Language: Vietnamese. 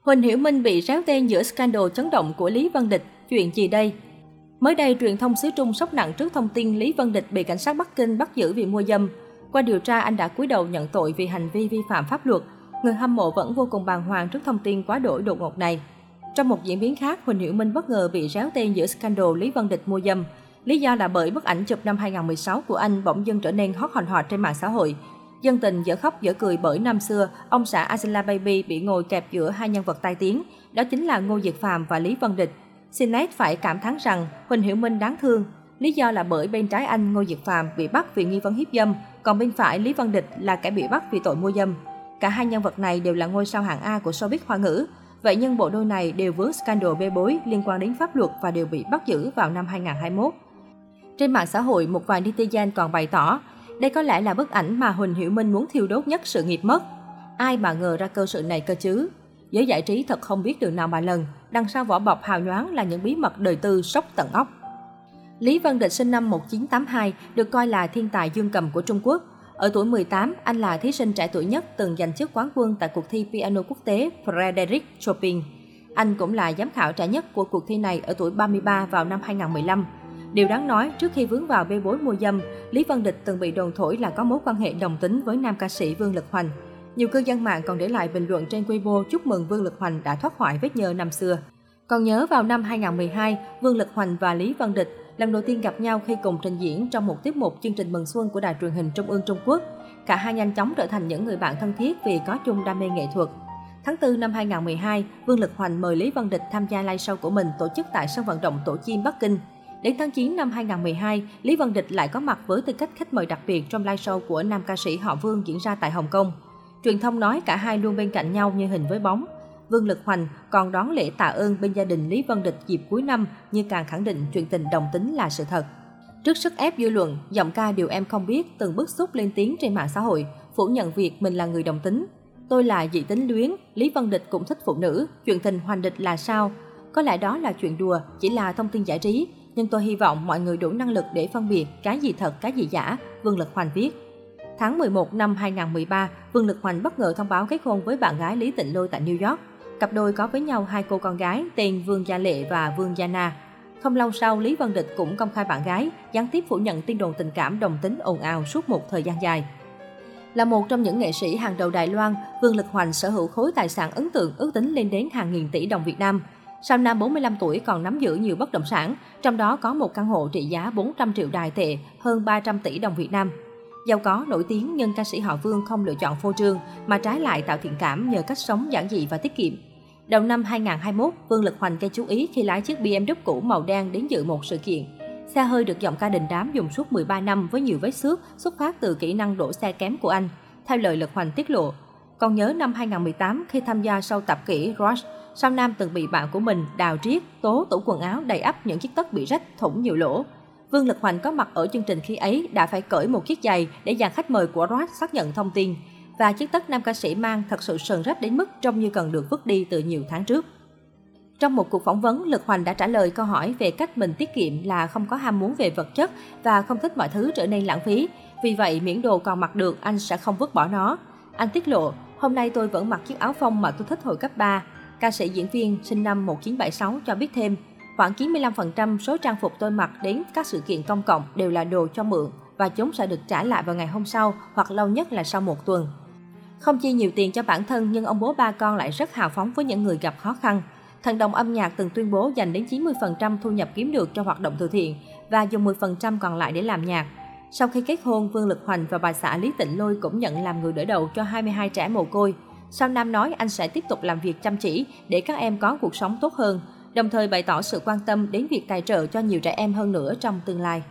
Huỳnh Hiểu Minh bị réo tên giữa scandal chấn động của Lý Văn Địch, chuyện gì đây? Mới đây, truyền thông xứ Trung sốc nặng trước thông tin Lý Văn Địch bị cảnh sát Bắc Kinh bắt giữ vì mua dâm. Qua điều tra, anh đã cúi đầu nhận tội vì hành vi vi phạm pháp luật. Người hâm mộ vẫn vô cùng bàng hoàng trước thông tin quá đổi đột ngột này. Trong một diễn biến khác, Huỳnh Hiểu Minh bất ngờ bị réo tên giữa scandal Lý Văn Địch mua dâm. Lý do là bởi bức ảnh chụp năm 2016 của anh bỗng dưng trở nên hot hòn hot trên mạng xã hội. Dân tình dở khóc dở cười bởi năm xưa, ông xã Angela Baby bị ngồi kẹp giữa hai nhân vật tai tiếng, đó chính là Ngô Diệt Phạm và Lý Văn Địch. Sinet phải cảm thán rằng Huỳnh Hiểu Minh đáng thương. Lý do là bởi bên trái anh Ngô Diệt Phạm bị bắt vì nghi vấn hiếp dâm, còn bên phải Lý Văn Địch là kẻ bị bắt vì tội mua dâm. Cả hai nhân vật này đều là ngôi sao hạng A của showbiz hoa ngữ. Vậy nhưng bộ đôi này đều vướng scandal bê bối liên quan đến pháp luật và đều bị bắt giữ vào năm 2021. Trên mạng xã hội, một vài netizen còn bày tỏ, đây có lẽ là bức ảnh mà Huỳnh Hiểu Minh muốn thiêu đốt nhất sự nghiệp mất. Ai mà ngờ ra cơ sự này cơ chứ? Giới giải trí thật không biết đường nào mà lần, đằng sau vỏ bọc hào nhoáng là những bí mật đời tư sốc tận óc. Lý Văn Địch sinh năm 1982, được coi là thiên tài dương cầm của Trung Quốc. Ở tuổi 18, anh là thí sinh trẻ tuổi nhất từng giành chức quán quân tại cuộc thi piano quốc tế Frederic Chopin. Anh cũng là giám khảo trẻ nhất của cuộc thi này ở tuổi 33 vào năm 2015. Điều đáng nói, trước khi vướng vào bê bối mua dâm, Lý Văn Địch từng bị đồn thổi là có mối quan hệ đồng tính với nam ca sĩ Vương Lực Hoành. Nhiều cư dân mạng còn để lại bình luận trên Weibo chúc mừng Vương Lực Hoành đã thoát khỏi vết nhơ năm xưa. Còn nhớ vào năm 2012, Vương Lực Hoành và Lý Văn Địch lần đầu tiên gặp nhau khi cùng trình diễn trong một tiết mục chương trình mừng xuân của đài truyền hình Trung ương Trung Quốc. Cả hai nhanh chóng trở thành những người bạn thân thiết vì có chung đam mê nghệ thuật. Tháng 4 năm 2012, Vương Lực Hoành mời Lý Văn Địch tham gia live show của mình tổ chức tại sân vận động Tổ Chim Bắc Kinh. Đến tháng 9 năm 2012, Lý Văn Địch lại có mặt với tư cách khách mời đặc biệt trong live show của nam ca sĩ họ Vương diễn ra tại Hồng Kông. Truyền thông nói cả hai luôn bên cạnh nhau như hình với bóng. Vương Lực Hoành còn đón lễ tạ ơn bên gia đình Lý Văn Địch dịp cuối năm như càng khẳng định chuyện tình đồng tính là sự thật. Trước sức ép dư luận, giọng ca Điều Em Không Biết từng bức xúc lên tiếng trên mạng xã hội, phủ nhận việc mình là người đồng tính. Tôi là dị tính luyến, Lý Văn Địch cũng thích phụ nữ, chuyện tình hoành địch là sao? Có lẽ đó là chuyện đùa, chỉ là thông tin giải trí, nhưng tôi hy vọng mọi người đủ năng lực để phân biệt cái gì thật, cái gì giả, Vương Lực Hoành viết. Tháng 11 năm 2013, Vương Lực Hoành bất ngờ thông báo kết hôn với bạn gái Lý Tịnh Lôi tại New York. Cặp đôi có với nhau hai cô con gái tên Vương Gia Lệ và Vương Gia Na. Không lâu sau, Lý Văn Địch cũng công khai bạn gái, gián tiếp phủ nhận tin đồn tình cảm đồng tính ồn ào suốt một thời gian dài. Là một trong những nghệ sĩ hàng đầu Đài Loan, Vương Lực Hoành sở hữu khối tài sản ấn tượng ước tính lên đến hàng nghìn tỷ đồng Việt Nam. Sau năm 45 tuổi còn nắm giữ nhiều bất động sản, trong đó có một căn hộ trị giá 400 triệu đài tệ, hơn 300 tỷ đồng Việt Nam. Giàu có, nổi tiếng nhưng ca sĩ họ Vương không lựa chọn phô trương, mà trái lại tạo thiện cảm nhờ cách sống giản dị và tiết kiệm. Đầu năm 2021, Vương Lực Hoành gây chú ý khi lái chiếc BMW cũ màu đen đến dự một sự kiện. Xe hơi được giọng ca đình đám dùng suốt 13 năm với nhiều vết xước xuất phát từ kỹ năng đổ xe kém của anh, theo lời Lực Hoành tiết lộ. Còn nhớ năm 2018 khi tham gia sau tập kỹ Rush, sau Nam từng bị bạn của mình đào triết, tố tủ quần áo đầy ắp những chiếc tất bị rách, thủng nhiều lỗ. Vương Lực Hoành có mặt ở chương trình khi ấy đã phải cởi một chiếc giày để dàn khách mời của Rush xác nhận thông tin. Và chiếc tất nam ca sĩ mang thật sự sờn rách đến mức trông như cần được vứt đi từ nhiều tháng trước. Trong một cuộc phỏng vấn, Lực Hoành đã trả lời câu hỏi về cách mình tiết kiệm là không có ham muốn về vật chất và không thích mọi thứ trở nên lãng phí. Vì vậy, miễn đồ còn mặc được, anh sẽ không vứt bỏ nó. Anh tiết lộ, hôm nay tôi vẫn mặc chiếc áo phông mà tôi thích hồi cấp 3. Ca sĩ diễn viên sinh năm 1976 cho biết thêm, khoảng 95% số trang phục tôi mặc đến các sự kiện công cộng đều là đồ cho mượn và chúng sẽ được trả lại vào ngày hôm sau hoặc lâu nhất là sau một tuần. Không chi nhiều tiền cho bản thân nhưng ông bố ba con lại rất hào phóng với những người gặp khó khăn. Thần đồng âm nhạc từng tuyên bố dành đến 90% thu nhập kiếm được cho hoạt động từ thiện và dùng 10% còn lại để làm nhạc. Sau khi kết hôn, Vương Lực Hoành và bà xã Lý Tịnh Lôi cũng nhận làm người đỡ đầu cho 22 trẻ mồ côi. Sao Nam nói anh sẽ tiếp tục làm việc chăm chỉ để các em có cuộc sống tốt hơn, đồng thời bày tỏ sự quan tâm đến việc tài trợ cho nhiều trẻ em hơn nữa trong tương lai.